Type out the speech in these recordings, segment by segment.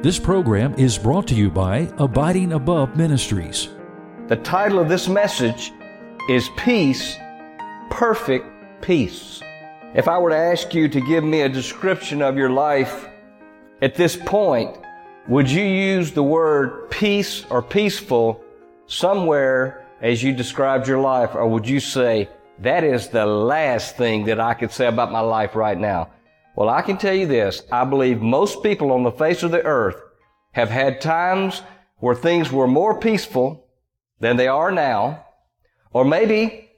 This program is brought to you by Abiding Above Ministries. The title of this message is Peace, Perfect Peace. If I were to ask you to give me a description of your life at this point, would you use the word peace or peaceful somewhere as you described your life, or would you say, that is the last thing that I could say about my life right now? Well, I can tell you this. I believe most people on the face of the earth have had times where things were more peaceful than they are now. Or maybe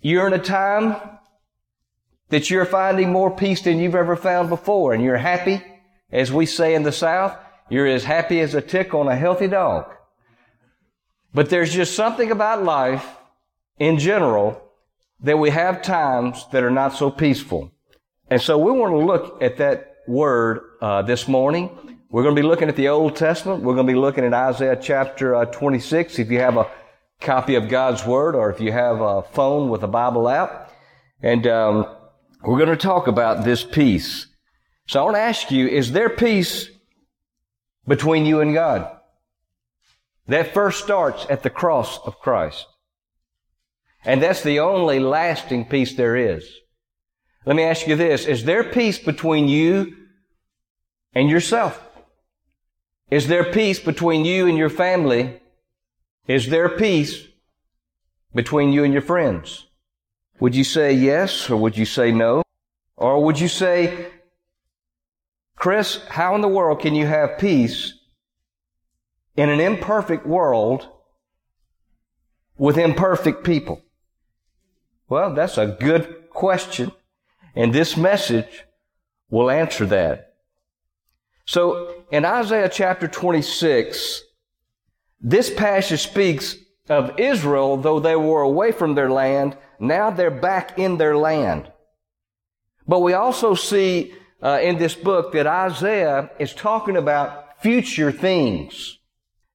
you're in a time that you're finding more peace than you've ever found before and you're happy. As we say in the South, you're as happy as a tick on a healthy dog. But there's just something about life in general that we have times that are not so peaceful. And so we want to look at that word uh, this morning. We're going to be looking at the Old Testament. We're going to be looking at Isaiah chapter uh, 26. If you have a copy of God's Word or if you have a phone with a Bible app. And um, we're going to talk about this peace. So I want to ask you, is there peace between you and God? That first starts at the cross of Christ. And that's the only lasting peace there is. Let me ask you this. Is there peace between you and yourself? Is there peace between you and your family? Is there peace between you and your friends? Would you say yes or would you say no? Or would you say, Chris, how in the world can you have peace in an imperfect world with imperfect people? Well, that's a good question. And this message will answer that. So in Isaiah chapter 26, this passage speaks of Israel, though they were away from their land, now they're back in their land. But we also see uh, in this book that Isaiah is talking about future things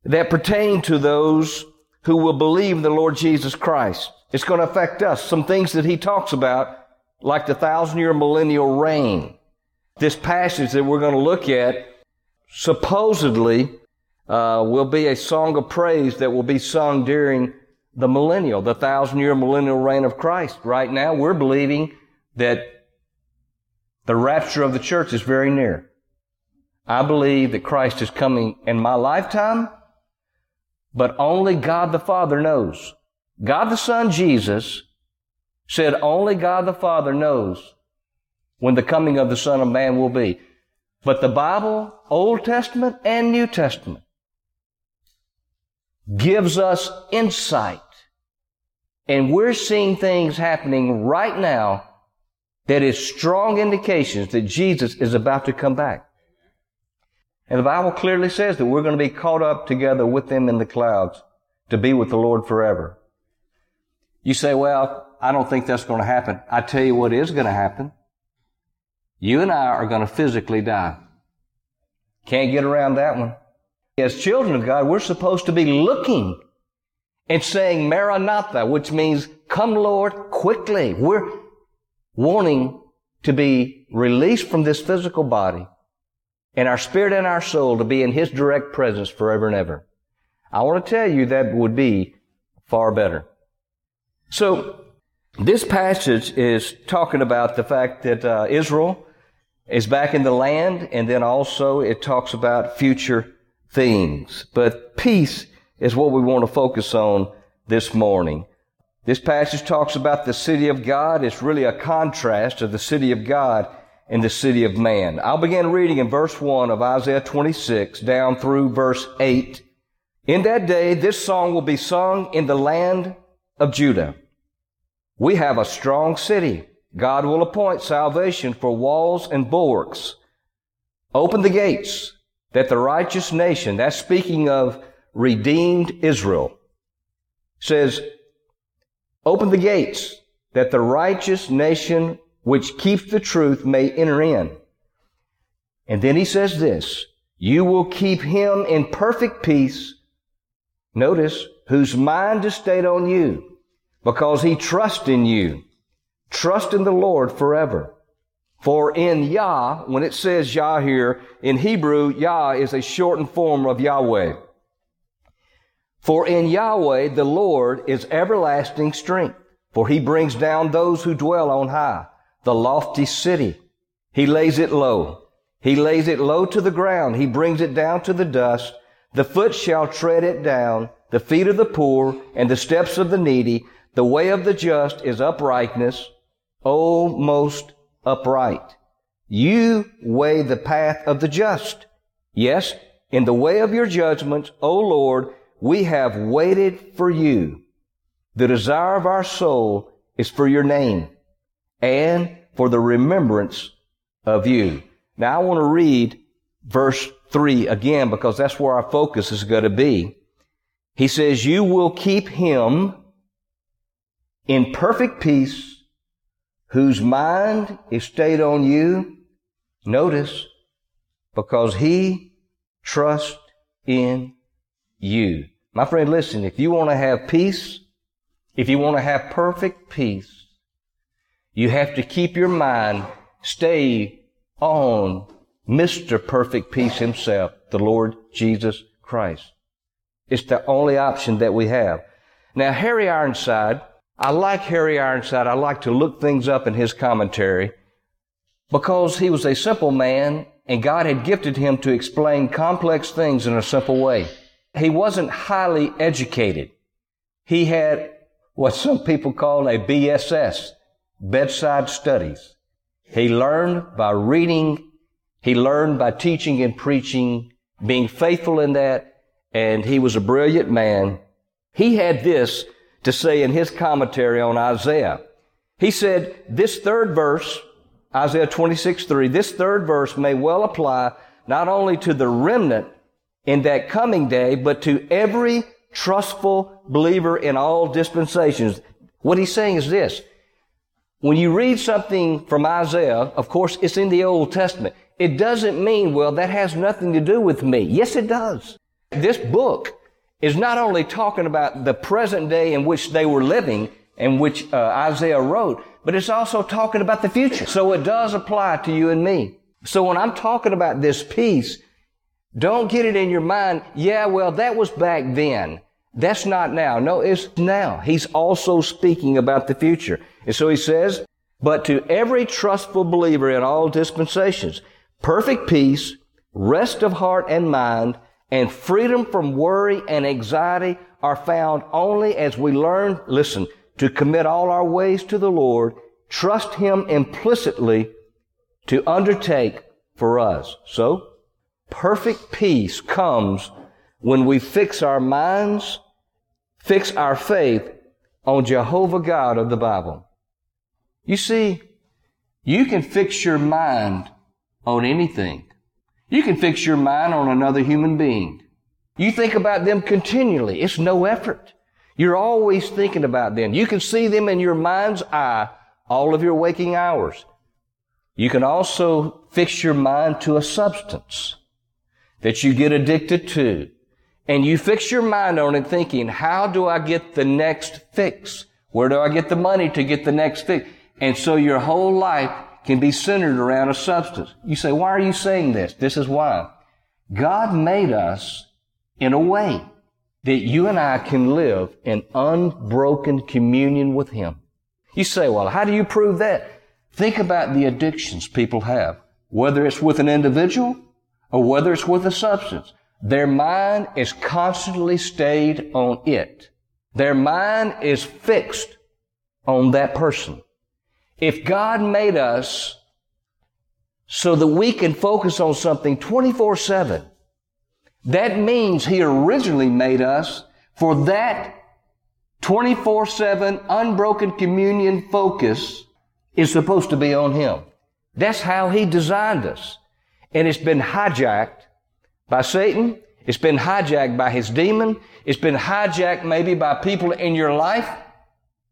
that pertain to those who will believe in the Lord Jesus Christ. It's going to affect us. Some things that he talks about like the thousand year millennial reign. This passage that we're going to look at supposedly uh, will be a song of praise that will be sung during the millennial, the thousand year millennial reign of Christ. Right now, we're believing that the rapture of the church is very near. I believe that Christ is coming in my lifetime, but only God the Father knows. God the Son, Jesus, said only God the Father knows when the coming of the Son of Man will be. But the Bible, Old Testament and New Testament, gives us insight. And we're seeing things happening right now that is strong indications that Jesus is about to come back. And the Bible clearly says that we're going to be caught up together with them in the clouds to be with the Lord forever. You say, well, I don't think that's going to happen. I tell you what is going to happen. You and I are going to physically die. Can't get around that one. As children of God, we're supposed to be looking and saying Maranatha, which means come Lord quickly. We're wanting to be released from this physical body and our spirit and our soul to be in His direct presence forever and ever. I want to tell you that would be far better. So, this passage is talking about the fact that uh, Israel is back in the land, and then also it talks about future things. But peace is what we want to focus on this morning. This passage talks about the city of God. It's really a contrast of the city of God and the city of man. I'll begin reading in verse 1 of Isaiah 26 down through verse 8. In that day, this song will be sung in the land of Judah. We have a strong city. God will appoint salvation for walls and bulwarks. Open the gates that the righteous nation, that's speaking of redeemed Israel, says, open the gates that the righteous nation which keeps the truth may enter in. And then he says this, you will keep him in perfect peace. Notice, whose mind is stayed on you because he trusts in you. Trust in the Lord forever. For in Yah, when it says Yah here, in Hebrew, Yah is a shortened form of Yahweh. For in Yahweh the Lord is everlasting strength, for he brings down those who dwell on high, the lofty city. He lays it low. He lays it low to the ground. He brings it down to the dust. The foot shall tread it down, the feet of the poor, and the steps of the needy. The way of the just is uprightness, O most upright. You weigh the path of the just. Yes, in the way of your judgments, O Lord, we have waited for you. The desire of our soul is for your name and for the remembrance of you. Now I want to read verse 3 again because that's where our focus is going to be. He says, You will keep him in perfect peace whose mind is stayed on you. Notice, because he trusts in you. My friend, listen, if you want to have peace, if you want to have perfect peace, you have to keep your mind stayed on Mr. Perfect Peace himself, the Lord Jesus Christ. It's the only option that we have. Now, Harry Ironside, I like Harry Ironside. I like to look things up in his commentary because he was a simple man and God had gifted him to explain complex things in a simple way. He wasn't highly educated. He had what some people call a BSS, bedside studies. He learned by reading. He learned by teaching and preaching, being faithful in that. And he was a brilliant man. He had this to say in his commentary on Isaiah. He said, this third verse, Isaiah 26, 3, this third verse may well apply not only to the remnant in that coming day, but to every trustful believer in all dispensations. What he's saying is this. When you read something from Isaiah, of course, it's in the Old Testament. It doesn't mean, well, that has nothing to do with me. Yes, it does. This book is not only talking about the present day in which they were living and which uh, Isaiah wrote, but it's also talking about the future. So it does apply to you and me. So when I'm talking about this peace, don't get it in your mind, yeah, well, that was back then. That's not now. No, it's now. He's also speaking about the future. And so he says, but to every trustful believer in all dispensations, perfect peace, rest of heart and mind, and freedom from worry and anxiety are found only as we learn, listen, to commit all our ways to the Lord, trust Him implicitly to undertake for us. So, perfect peace comes when we fix our minds, fix our faith on Jehovah God of the Bible. You see, you can fix your mind on anything. You can fix your mind on another human being. You think about them continually. It's no effort. You're always thinking about them. You can see them in your mind's eye all of your waking hours. You can also fix your mind to a substance that you get addicted to. And you fix your mind on it thinking, how do I get the next fix? Where do I get the money to get the next fix? And so your whole life can be centered around a substance. You say, why are you saying this? This is why. God made us in a way that you and I can live in unbroken communion with Him. You say, well, how do you prove that? Think about the addictions people have, whether it's with an individual or whether it's with a substance. Their mind is constantly stayed on it. Their mind is fixed on that person. If God made us so that we can focus on something 24 7, that means He originally made us for that 24 7 unbroken communion focus is supposed to be on Him. That's how He designed us. And it's been hijacked by Satan. It's been hijacked by his demon. It's been hijacked maybe by people in your life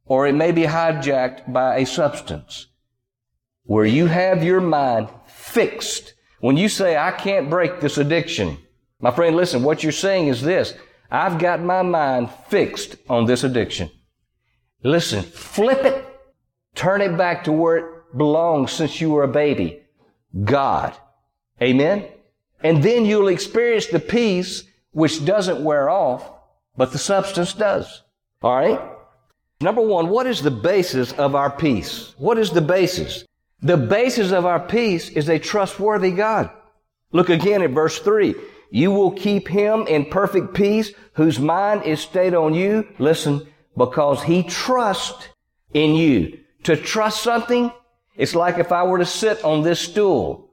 or it may be hijacked by a substance where you have your mind fixed. When you say, I can't break this addiction, my friend, listen, what you're saying is this. I've got my mind fixed on this addiction. Listen, flip it, turn it back to where it belongs since you were a baby? God. Amen? And then you'll experience the peace which doesn't wear off, but the substance does. All right? Number one, what is the basis of our peace? What is the basis? The basis of our peace is a trustworthy God. Look again at verse 3. You will keep him in perfect peace whose mind is stayed on you. Listen, because he trusts in you. To trust something, it's like if I were to sit on this stool.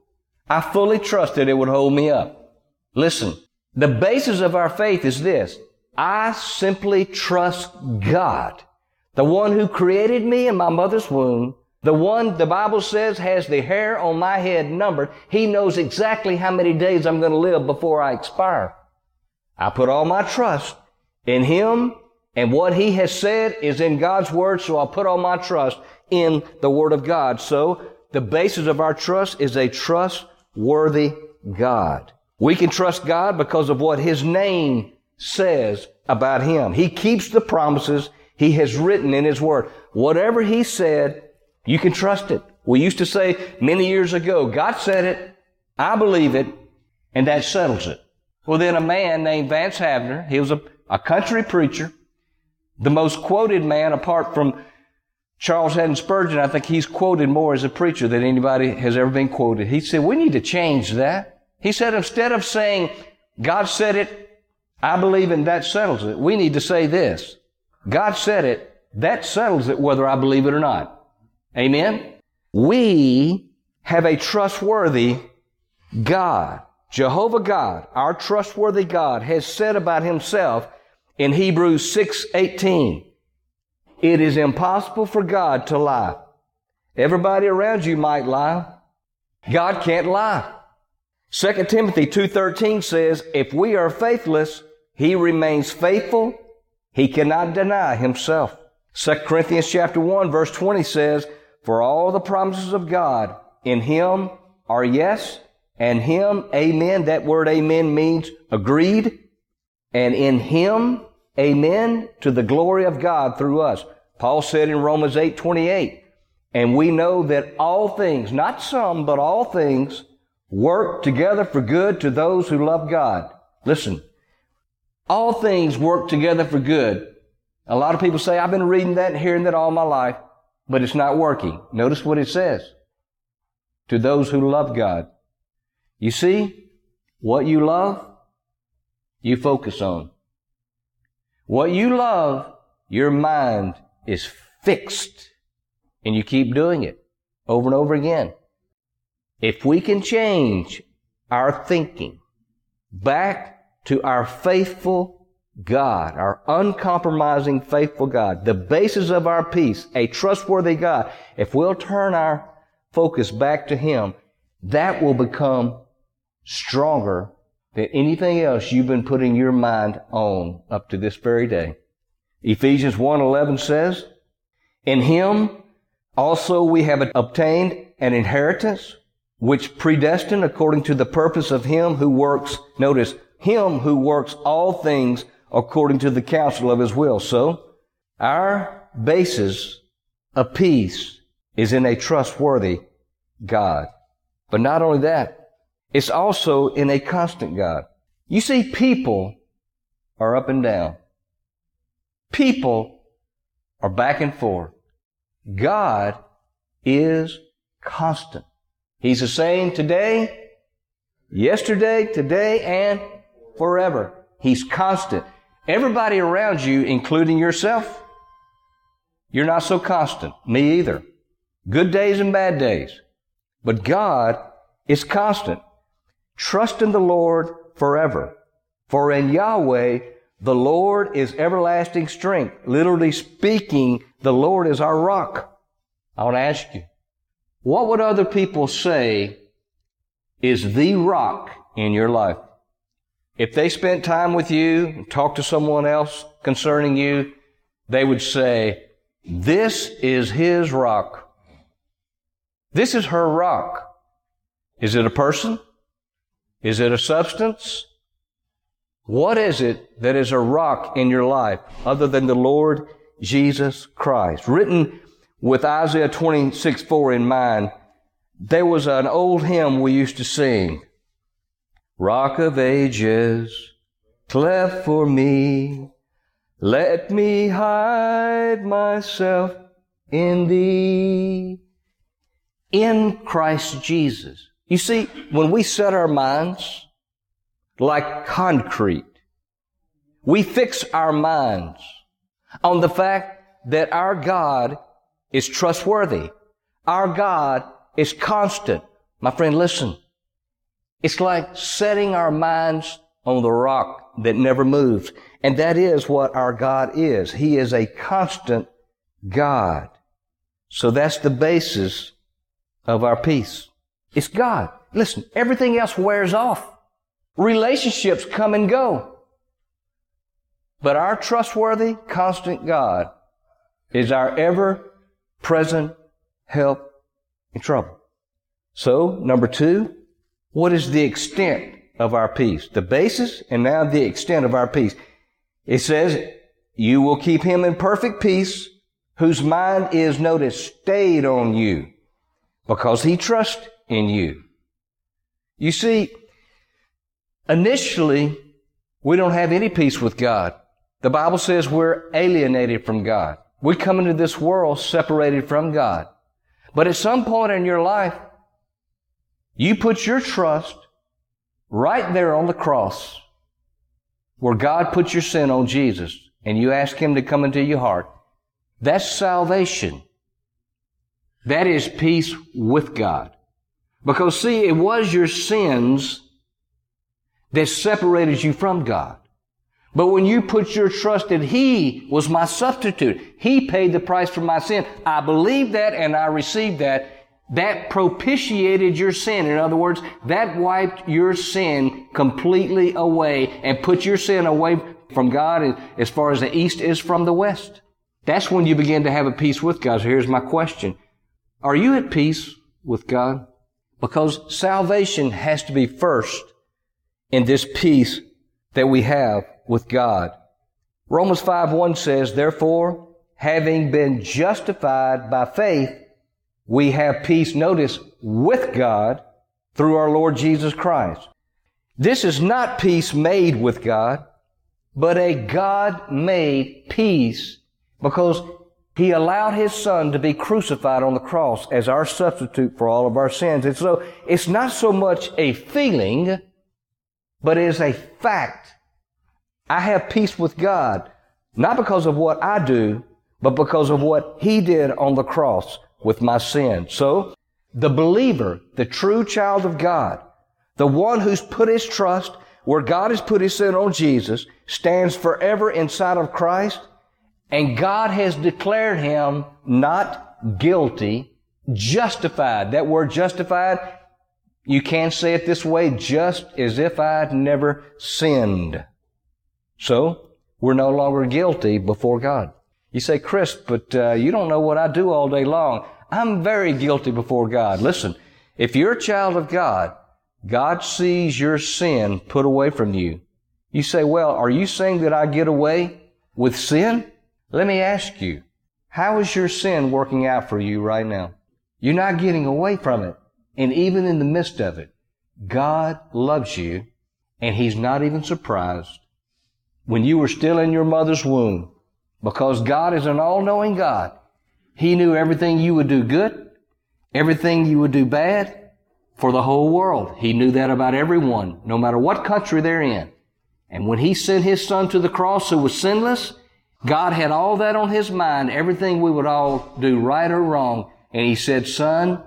I fully trusted it would hold me up. Listen, the basis of our faith is this. I simply trust God, the one who created me in my mother's womb, the one the Bible says has the hair on my head numbered. He knows exactly how many days I'm going to live before I expire. I put all my trust in Him and what He has said is in God's Word, so I'll put all my trust in the Word of God. So the basis of our trust is a trustworthy God. We can trust God because of what His name says about Him. He keeps the promises He has written in His Word. Whatever He said, you can trust it. We used to say many years ago, God said it, I believe it, and that settles it. Well, then a man named Vance Havner, he was a, a country preacher, the most quoted man apart from Charles Haddon Spurgeon, I think he's quoted more as a preacher than anybody has ever been quoted. He said, we need to change that. He said, instead of saying, God said it, I believe and that settles it, we need to say this. God said it, that settles it whether I believe it or not. Amen? We have a trustworthy God. Jehovah God, our trustworthy God, has said about himself in Hebrews 6:18, it is impossible for God to lie. Everybody around you might lie. God can't lie. 2 Timothy 2:13 says, "If we are faithless, he remains faithful. He cannot deny himself." 2 Corinthians chapter 1 verse 20 says, "For all the promises of God in him are yes, and him amen." That word amen means agreed. And in him, amen, to the glory of God through us. Paul said in Romans 8, 28, and we know that all things, not some, but all things, work together for good to those who love God. Listen, all things work together for good. A lot of people say, I've been reading that and hearing that all my life, but it's not working. Notice what it says. To those who love God. You see, what you love, you focus on. What you love, your mind is fixed and you keep doing it over and over again. If we can change our thinking back to our faithful God, our uncompromising faithful God, the basis of our peace, a trustworthy God, if we'll turn our focus back to Him, that will become stronger than anything else you've been putting your mind on up to this very day. Ephesians 1:11 says, "In him also we have obtained an inheritance which predestined according to the purpose of him who works, notice, him who works all things according to the counsel of his will." So, our basis of peace is in a trustworthy God. But not only that, it's also in a constant God. You see, people are up and down. People are back and forth. God is constant. He's the same today, yesterday, today, and forever. He's constant. Everybody around you, including yourself, you're not so constant. Me either. Good days and bad days. But God is constant. Trust in the Lord forever. For in Yahweh, the Lord is everlasting strength. Literally speaking, the Lord is our rock. I want to ask you, what would other people say is the rock in your life? If they spent time with you and talked to someone else concerning you, they would say, this is his rock. This is her rock. Is it a person? Is it a substance? What is it that is a rock in your life other than the Lord Jesus Christ? Written with Isaiah 26 4 in mind, there was an old hymn we used to sing. Rock of ages, cleft for me, let me hide myself in thee. In Christ Jesus. You see, when we set our minds like concrete, we fix our minds on the fact that our God is trustworthy. Our God is constant. My friend, listen. It's like setting our minds on the rock that never moves. And that is what our God is. He is a constant God. So that's the basis of our peace. It's God. Listen, everything else wears off. Relationships come and go. But our trustworthy, constant God is our ever present help in trouble. So, number two, what is the extent of our peace? The basis and now the extent of our peace. It says, you will keep him in perfect peace whose mind is, notice, stayed on you because he trusts in you. You see, initially, we don't have any peace with God. The Bible says we're alienated from God. We come into this world separated from God. But at some point in your life, you put your trust right there on the cross where God put your sin on Jesus and you ask Him to come into your heart. That's salvation. That is peace with God. Because see, it was your sins that separated you from God. But when you put your trust in He was my substitute. He paid the price for my sin. I believe that and I received that. That propitiated your sin. In other words, that wiped your sin completely away and put your sin away from God as far as the east is from the west. That's when you begin to have a peace with God. So here's my question. Are you at peace with God? Because salvation has to be first in this peace that we have with God. Romans 5 1 says, Therefore, having been justified by faith, we have peace, notice, with God through our Lord Jesus Christ. This is not peace made with God, but a God made peace because he allowed his son to be crucified on the cross as our substitute for all of our sins. And so it's not so much a feeling, but it is a fact. I have peace with God, not because of what I do, but because of what he did on the cross with my sin. So the believer, the true child of God, the one who's put his trust where God has put his sin on Jesus, stands forever inside of Christ and God has declared him not guilty, justified. That word justified, you can say it this way, just as if I'd never sinned. So, we're no longer guilty before God. You say, Chris, but uh, you don't know what I do all day long. I'm very guilty before God. Listen, if you're a child of God, God sees your sin put away from you. You say, well, are you saying that I get away with sin? Let me ask you, how is your sin working out for you right now? You're not getting away from it. And even in the midst of it, God loves you and He's not even surprised. When you were still in your mother's womb, because God is an all-knowing God, He knew everything you would do good, everything you would do bad for the whole world. He knew that about everyone, no matter what country they're in. And when He sent His Son to the cross who was sinless, God had all that on His mind, everything we would all do right or wrong. And He said, son,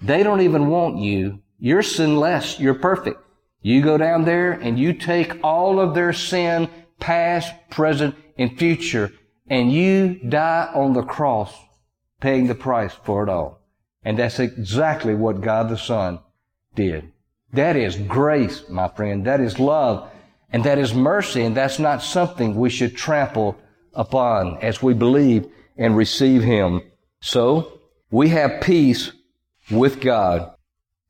they don't even want you. You're sinless. You're perfect. You go down there and you take all of their sin, past, present, and future, and you die on the cross, paying the price for it all. And that's exactly what God the Son did. That is grace, my friend. That is love. And that is mercy. And that's not something we should trample upon as we believe and receive Him. So, we have peace with God.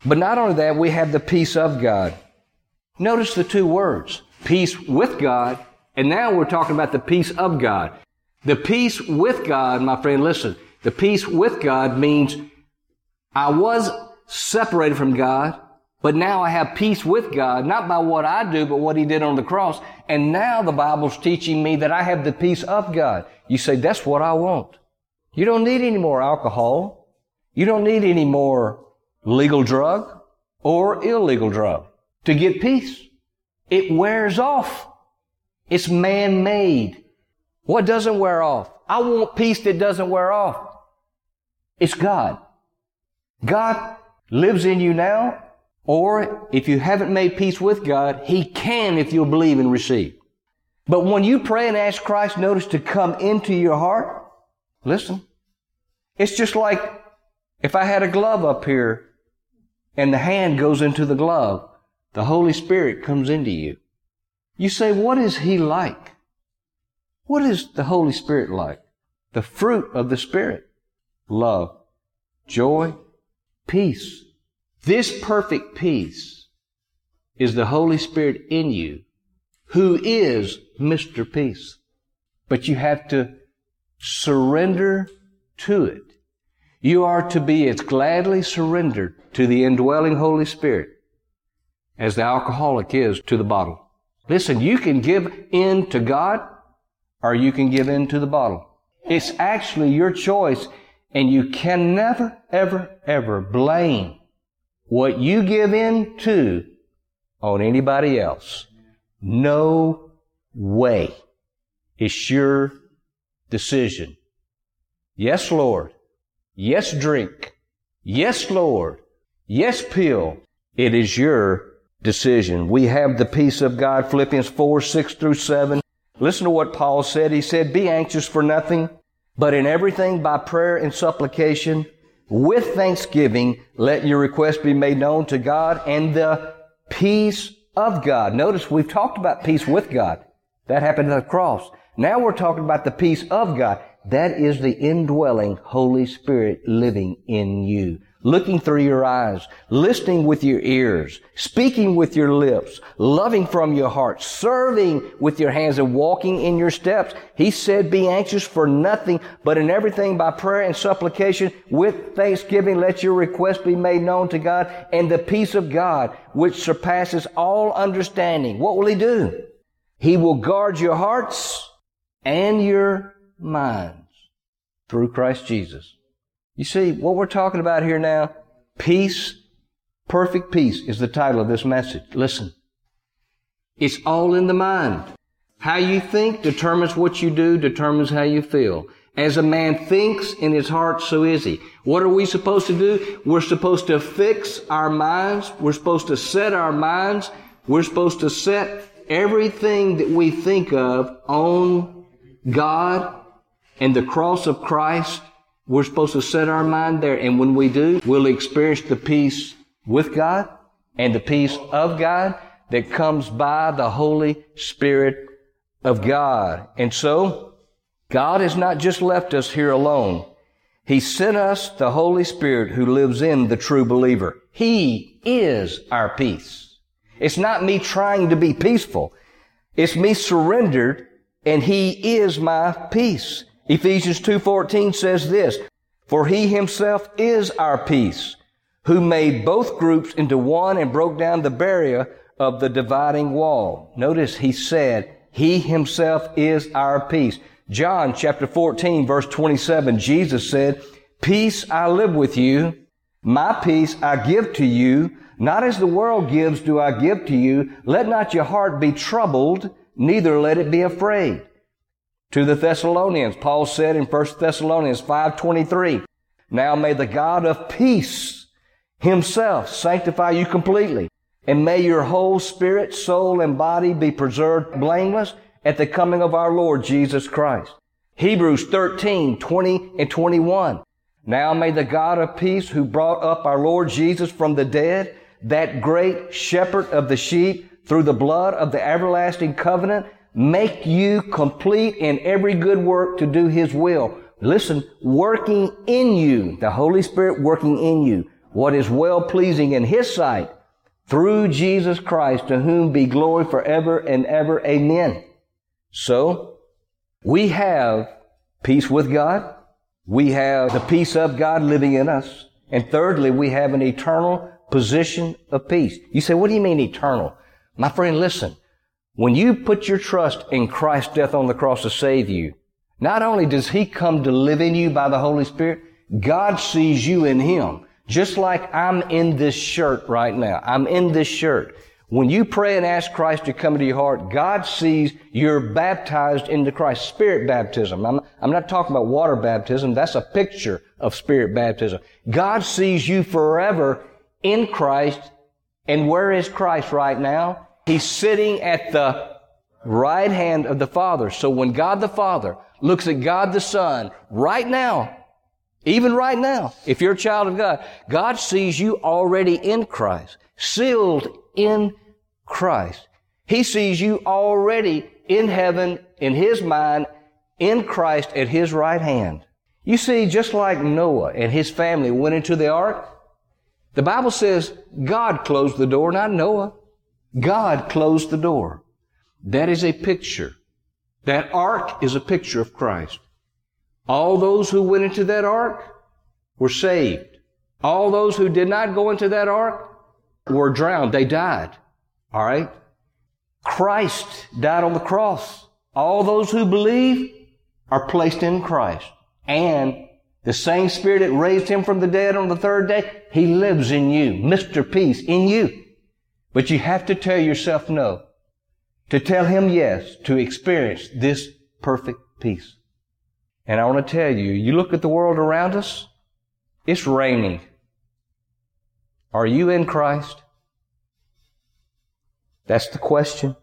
But not only that, we have the peace of God. Notice the two words, peace with God, and now we're talking about the peace of God. The peace with God, my friend, listen, The peace with God means I was separated from God, but now I have peace with God, not by what I do, but what He did on the cross. And now the Bible's teaching me that I have the peace of God. You say, that's what I want. You don't need any more alcohol. You don't need any more legal drug or illegal drug to get peace. It wears off. It's man-made. What doesn't wear off? I want peace that doesn't wear off. It's God. God lives in you now, or if you haven't made peace with God, He can if you'll believe and receive. But when you pray and ask Christ, notice to come into your heart, listen. It's just like if I had a glove up here and the hand goes into the glove, the Holy Spirit comes into you. You say, what is He like? What is the Holy Spirit like? The fruit of the Spirit. Love, joy, peace. This perfect peace is the Holy Spirit in you who is Mr. Peace. But you have to surrender to it. You are to be as gladly surrendered to the indwelling Holy Spirit as the alcoholic is to the bottle. Listen, you can give in to God or you can give in to the bottle. It's actually your choice and you can never, ever, ever blame what you give in to on anybody else. No way. It's your decision. Yes, Lord. Yes, drink. Yes, Lord. Yes, pill. It is your decision. We have the peace of God, Philippians 4, 6 through 7. Listen to what Paul said. He said, Be anxious for nothing, but in everything by prayer and supplication, with thanksgiving, let your request be made known to God and the peace of God. Notice we've talked about peace with God. That happened at the cross. Now we're talking about the peace of God. That is the indwelling Holy Spirit living in you looking through your eyes, listening with your ears, speaking with your lips, loving from your heart, serving with your hands and walking in your steps. He said, be anxious for nothing, but in everything by prayer and supplication with thanksgiving, let your request be made known to God and the peace of God, which surpasses all understanding. What will He do? He will guard your hearts and your minds through Christ Jesus. You see, what we're talking about here now, peace, perfect peace is the title of this message. Listen. It's all in the mind. How you think determines what you do, determines how you feel. As a man thinks in his heart, so is he. What are we supposed to do? We're supposed to fix our minds. We're supposed to set our minds. We're supposed to set everything that we think of on God and the cross of Christ we're supposed to set our mind there. And when we do, we'll experience the peace with God and the peace of God that comes by the Holy Spirit of God. And so, God has not just left us here alone. He sent us the Holy Spirit who lives in the true believer. He is our peace. It's not me trying to be peaceful. It's me surrendered and He is my peace. Ephesians 2.14 says this, For he himself is our peace, who made both groups into one and broke down the barrier of the dividing wall. Notice he said, He himself is our peace. John chapter 14 verse 27, Jesus said, Peace I live with you, my peace I give to you, not as the world gives do I give to you. Let not your heart be troubled, neither let it be afraid to the Thessalonians. Paul said in 1 Thessalonians 5:23, "Now may the God of peace himself sanctify you completely, and may your whole spirit, soul, and body be preserved blameless at the coming of our Lord Jesus Christ." Hebrews 13, 20 and 21. Now may the God of peace who brought up our Lord Jesus from the dead, that great shepherd of the sheep, through the blood of the everlasting covenant, make you complete in every good work to do His will. Listen, working in you, the Holy Spirit working in you, what is well pleasing in His sight through Jesus Christ, to whom be glory forever and ever. Amen. So, we have peace with God, We have the peace of God living in us. And thirdly, we have an eternal position of peace. You say, what do you mean eternal? My friend, listen. When you put your trust in Christ's death on the cross to save you, not only does He come to live in you by the Holy Spirit, God sees you in Him. Just like I'm in this shirt right now. I'm in this shirt. When you pray and ask Christ to come into your heart, God sees you're baptized into Christ. Spirit baptism. I'm, I'm not talking about water baptism. That's a picture of spirit baptism. God sees you forever in Christ. And where is Christ right now? He's sitting at the right hand of the Father. So when God the Father looks at God the Son right now, even right now, if you're a child of God, God sees you already in Christ, sealed in Christ. He sees you already in heaven, in His mind, in Christ at His right hand. You see, just like Noah and his family went into the ark, the Bible says God closed the door, not Noah. God closed the door. That is a picture. That ark is a picture of Christ. All those who went into that ark were saved. All those who did not go into that ark were drowned. They died. All right? Christ died on the cross. All those who believe are placed in Christ. And the same Spirit that raised Him from the dead on the third day, He lives in you. Mr. Peace in you. But you have to tell yourself no. To tell Him yes. To experience this perfect peace. And I want to tell you, you look at the world around us, it's raining. Are you in Christ? That's the question.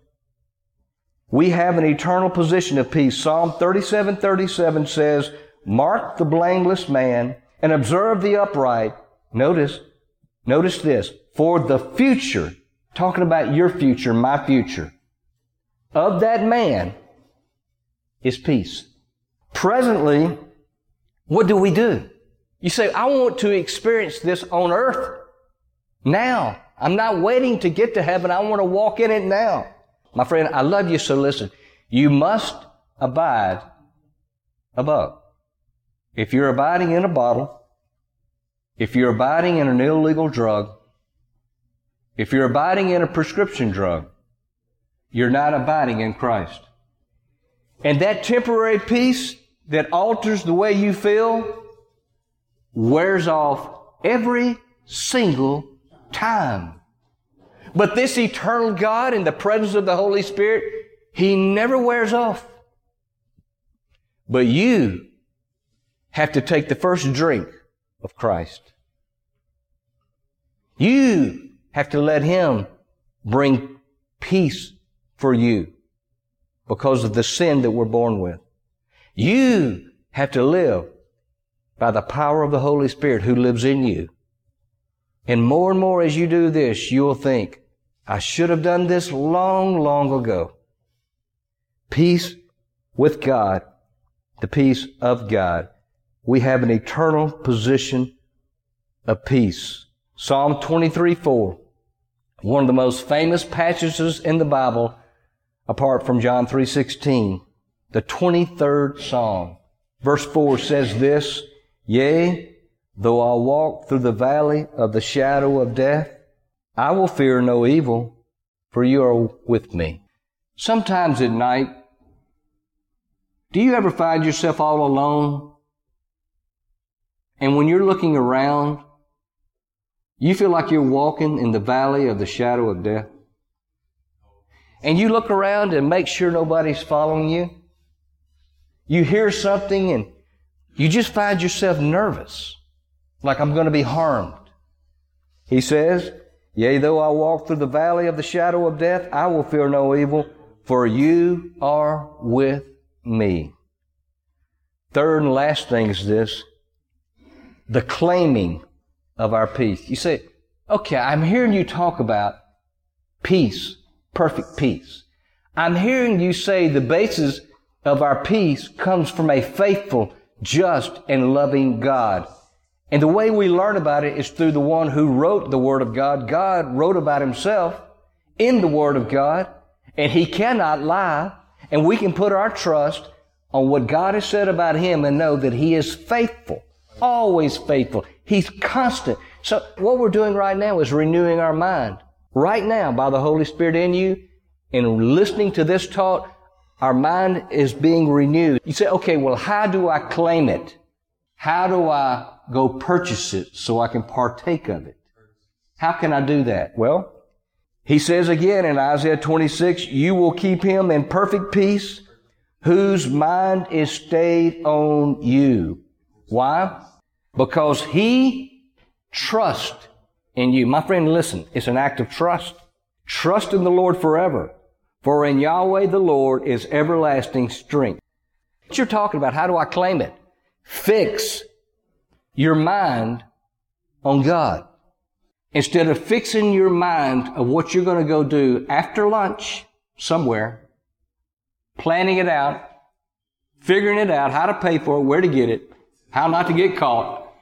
We have an eternal position of peace. Psalm 37, 37 says, Mark the blameless man and observe the upright. Notice, notice this. For the future, talking about your future, my future, of that man is peace. Presently, what do we do? You say, I want to experience this on earth now. I'm not waiting to get to heaven. I want to walk in it now. My friend, I love you, so listen. You must abide above. If you're abiding in a bottle, if you're abiding in an illegal drug, if you're abiding in a prescription drug, you're not abiding in Christ. And that temporary peace that alters the way you feel wears off every single time. But this eternal God in the presence of the Holy Spirit, He never wears off. But you have to take the first drink of Christ. You have to let Him bring peace for you because of the sin that we're born with. You have to live by the power of the Holy Spirit who lives in you. And more and more as you do this, you'll think, I should have done this long, long ago. Peace with God, the peace of God. We have an eternal position of peace. Psalm 23, 4. One of the most famous passages in the Bible, apart from John 3.16. The 23rd Psalm. Verse 4 says this, Yea, Though I walk through the valley of the shadow of death, I will fear no evil, for you are with me. Sometimes at night, do you ever find yourself all alone? And when you're looking around, you feel like you're walking in the valley of the shadow of death? And you look around and make sure nobody's following you? You hear something and you just find yourself nervous like I'm going to be harmed. He says, Yea, though I walk through the valley of the shadow of death, I will fear no evil, for you are with me. Third and last thing is this the claiming of our peace. You say, okay, I'm hearing you talk about peace, perfect peace. I'm hearing you say the basis of our peace comes from a faithful, just, and loving God. And the way we learn about it is through the one who wrote the Word of God. God wrote about Himself in the Word of God, and He cannot lie, and we can put our trust on what God has said about him and know that he is faithful, always faithful. He's constant. So what we're doing right now is renewing our mind. Right now, by the Holy Spirit in you, and listening to this talk, our mind is being renewed. You say, okay, well, how do I claim it? How do I go purchase it so I can partake of it? How can I do that? Well, he says again in Isaiah 26, you will keep him in perfect peace whose mind is stayed on you. Why? Because he trusts in you. My friend, listen, it's an act of trust. Trust in the Lord forever. For in Yahweh the Lord is everlasting strength. What you're talking about, how do I claim it? Fix your mind on God. Instead of fixing your mind of what you're going to go do after lunch somewhere, planning it out, figuring it out, how to pay for it, where to get it, how not to get caught.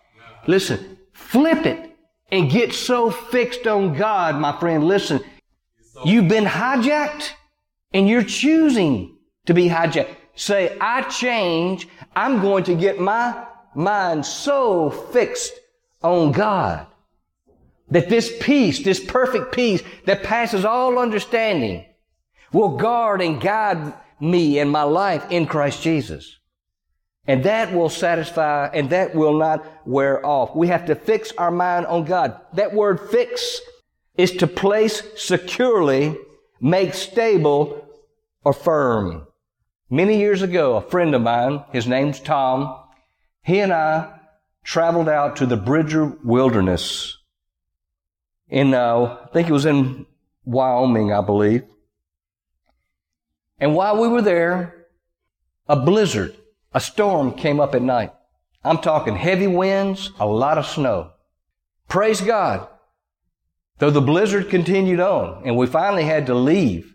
Listen, flip it and get so fixed on God, my friend. Listen, you've been hijacked and you're choosing to be hijacked. Say, I change. I'm going to get my mind so fixed on God that this peace, this perfect peace that passes all understanding will guard and guide me and my life in Christ Jesus. And that will satisfy and that will not wear off. We have to fix our mind on God. That word fix is to place securely, make stable, or firm. Many years ago, a friend of mine, his name's Tom, he and I traveled out to the Bridger Wilderness in, uh, I think it was in Wyoming, I believe. And while we were there, a blizzard, a storm came up at night. I'm talking heavy winds, a lot of snow. Praise God. Though the blizzard continued on and we finally had to leave.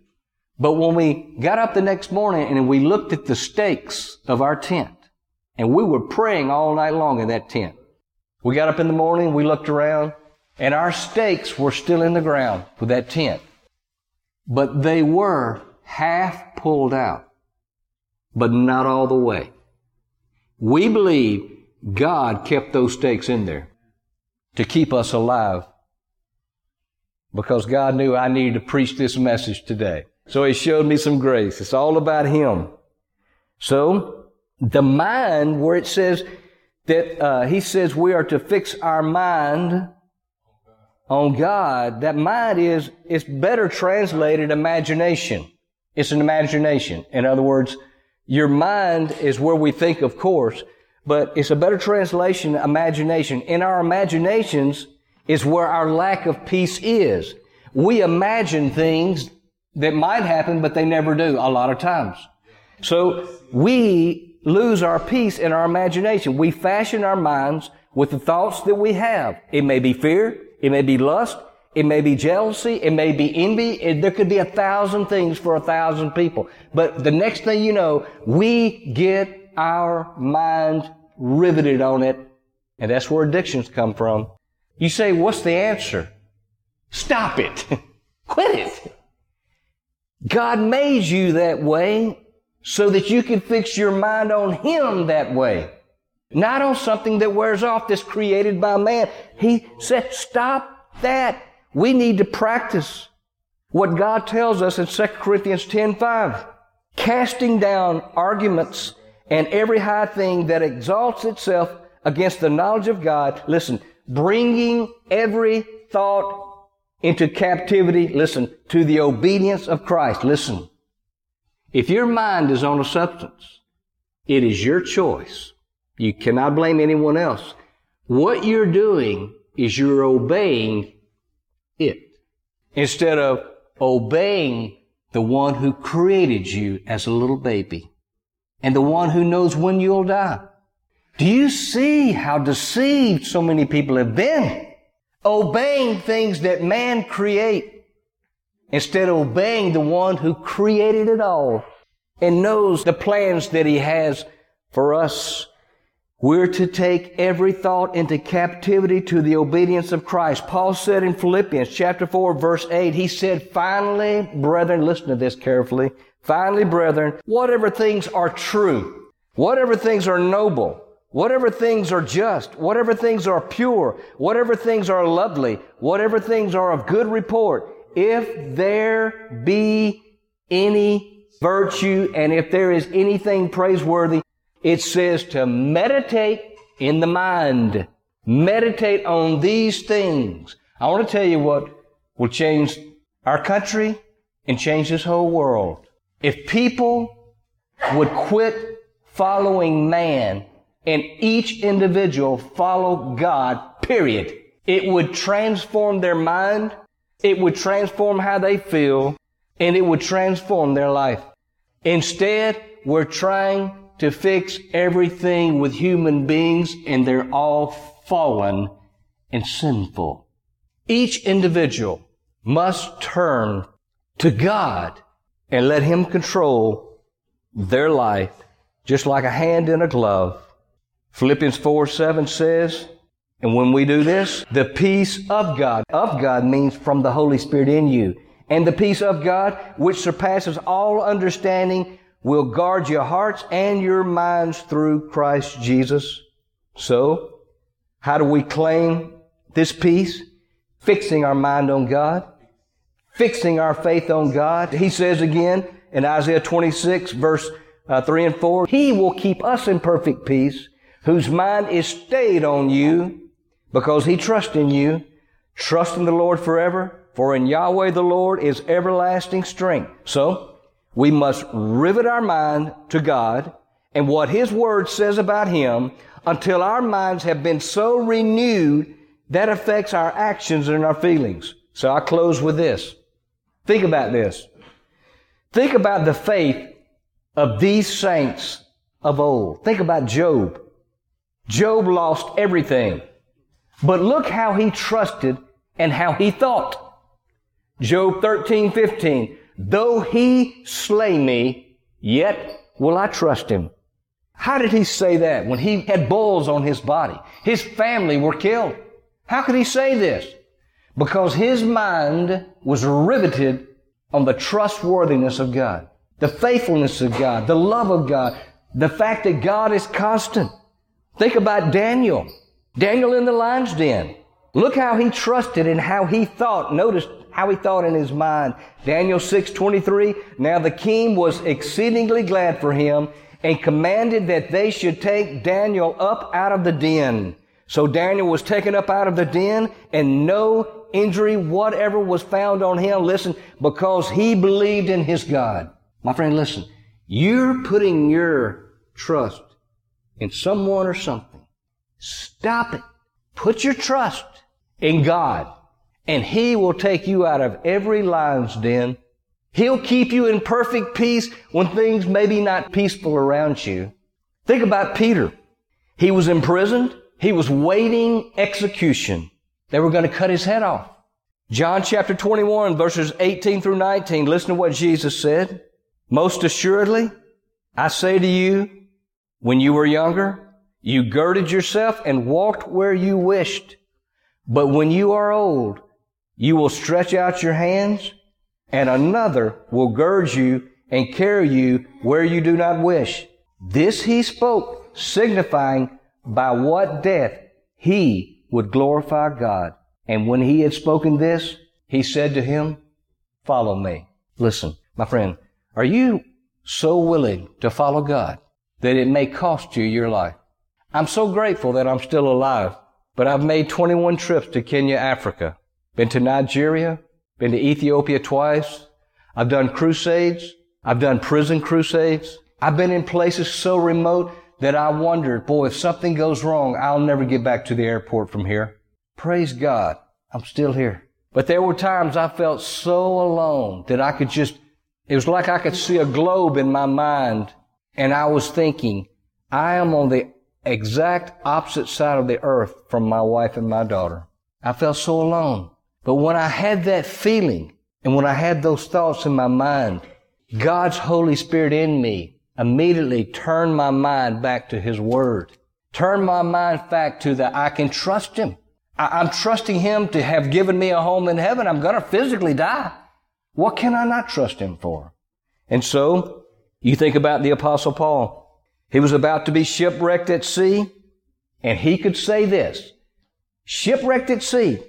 But when we got up the next morning and we looked at the stakes of our tent and we were praying all night long in that tent. We got up in the morning, we looked around and our stakes were still in the ground with that tent. But they were half pulled out, but not all the way. We believe God kept those stakes in there to keep us alive because God knew I needed to preach this message today. So He showed me some grace. It's all about Him. So, the mind, where it says that uh, He says we are to fix our mind on God, that mind is, is better translated imagination. It's an imagination. In other words, your mind is where we think, of course, but it's a better translation, imagination. In our imaginations is where our lack of peace is. We imagine things that might happen, but they never do a lot of times. So we lose our peace in our imagination. We fashion our minds with the thoughts that we have. It may be fear. It may be lust. It may be jealousy. It may be envy. It, there could be a thousand things for a thousand people. But the next thing you know, we get our mind riveted on it. And that's where addictions come from. You say, what's the answer? Stop it. Quit it. God made you that way so that you can fix your mind on Him that way. Not on something that wears off that's created by man. He said, stop that. We need to practice what God tells us in 2 Corinthians 10 5. Casting down arguments and every high thing that exalts itself against the knowledge of God. Listen, bringing every thought into captivity, listen, to the obedience of Christ. Listen, if your mind is on a substance, it is your choice. You cannot blame anyone else. What you're doing is you're obeying instead of obeying the one who created you as a little baby and the one who knows when you'll die. Do you see how deceived so many people have been? obeying things that man create instead of obeying the one who created it all and knows the plans that he has for us. We're to take every thought into captivity to the obedience of Christ. Paul said in Philippians chapter 4 verse 8, he said, finally, brethren, listen to this carefully. Finally, brethren, whatever things are true, whatever things are noble, whatever things are just, whatever things are pure, whatever things are lovely, whatever things are of good report, if there be any virtue and if there is anything praiseworthy, it says to meditate in the mind. Meditate on these things. I want to tell you what will change our country and change this whole world. If people would quit following man and each individual follow God, period, it would transform their mind, it would transform how they feel, and it would transform their life. Instead, we're trying to fix everything with human beings and they're all fallen and sinful. Each individual must turn to God and let Him control their life just like a hand in a glove. Philippians 4 7 says, and when we do this, the peace of God, of God means from the Holy Spirit in you. And the peace of God, which surpasses all understanding, will guard your hearts and your minds through Christ Jesus. So, how do we claim this peace? Fixing our mind on God, fixing our faith on God. He says again in Isaiah 26 verse uh, 3 and 4, He will keep us in perfect peace, whose mind is stayed on you, because He trusts in you. Trust in the Lord forever, for in Yahweh the Lord is everlasting strength. So, we must rivet our mind to God and what His Word says about Him until our minds have been so renewed that affects our actions and our feelings. So I close with this. Think about this. Think about the faith of these saints of old. Think about Job. Job lost everything. But look how he trusted and how he thought. Job 13, 15. Though he slay me, yet will I trust him. How did he say that when he had bulls on his body? His family were killed. How could he say this? Because his mind was riveted on the trustworthiness of God, the faithfulness of God, the love of God, the fact that God is constant. Think about Daniel. Daniel in the lion's den. Look how he trusted and how he thought. Notice how he thought in his mind. Daniel 6:23. Now the king was exceedingly glad for him and commanded that they should take Daniel up out of the den. So Daniel was taken up out of the den and no injury whatever was found on him. Listen, because he believed in his God. My friend, listen. You're putting your trust in someone or something. Stop it. Put your trust in God and He will take you out of every lion's den. He'll keep you in perfect peace when things may be not peaceful around you. Think about Peter. He was imprisoned. He was waiting execution. They were going to cut his head off. John chapter 21 verses 18 through 19. Listen to what Jesus said. Most assuredly, I say to you, when you were younger, you girded yourself and walked where you wished. But when you are old, you will stretch out your hands and another will gird you and carry you where you do not wish. This he spoke, signifying by what death he would glorify God. And when he had spoken this, he said to him, follow me. Listen, my friend, are you so willing to follow God that it may cost you your life? I'm so grateful that I'm still alive, but I've made 21 trips to Kenya, Africa. Been to Nigeria, been to Ethiopia twice. I've done crusades. I've done prison crusades. I've been in places so remote that I wondered, boy, if something goes wrong, I'll never get back to the airport from here. Praise God. I'm still here. But there were times I felt so alone that I could just, it was like I could see a globe in my mind and I was thinking, I am on the exact opposite side of the earth from my wife and my daughter. I felt so alone. But when I had that feeling and when I had those thoughts in my mind, God's Holy Spirit in me immediately turned my mind back to His Word. Turned my mind back to that I can trust Him. I, am trusting Him to have given me a home in heaven. I'm going to physically die. What can I not trust Him for? And so, you think about the Apostle Paul. He was about to be shipwrecked at sea, and he could say this shipwrecked at sea,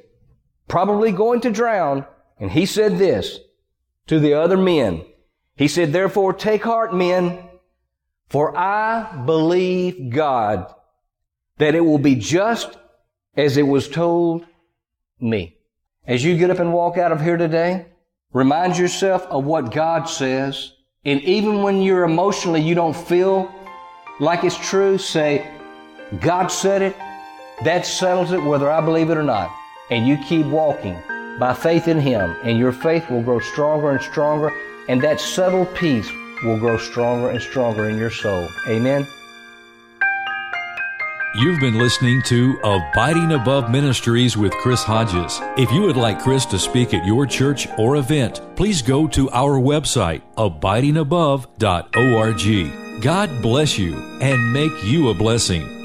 probably going to drown, and he said this to the other men. He said, Therefore, take heart, men, for I believe God that it will be just as it was told me. As you get up and walk out of here today, remind yourself of what God says. And even when you're emotionally, you don't feel like it's true, say, God said it, that settles it whether I believe it or not. And you keep walking by faith in Him, and your faith will grow stronger and stronger, and that subtle peace will grow stronger and stronger in your soul. Amen. You've been listening to Abiding Above Ministries with Chris Hodges. If you would like Chris to speak at your church or event, please go to our website, abidingabove.org. God bless you and make you a blessing.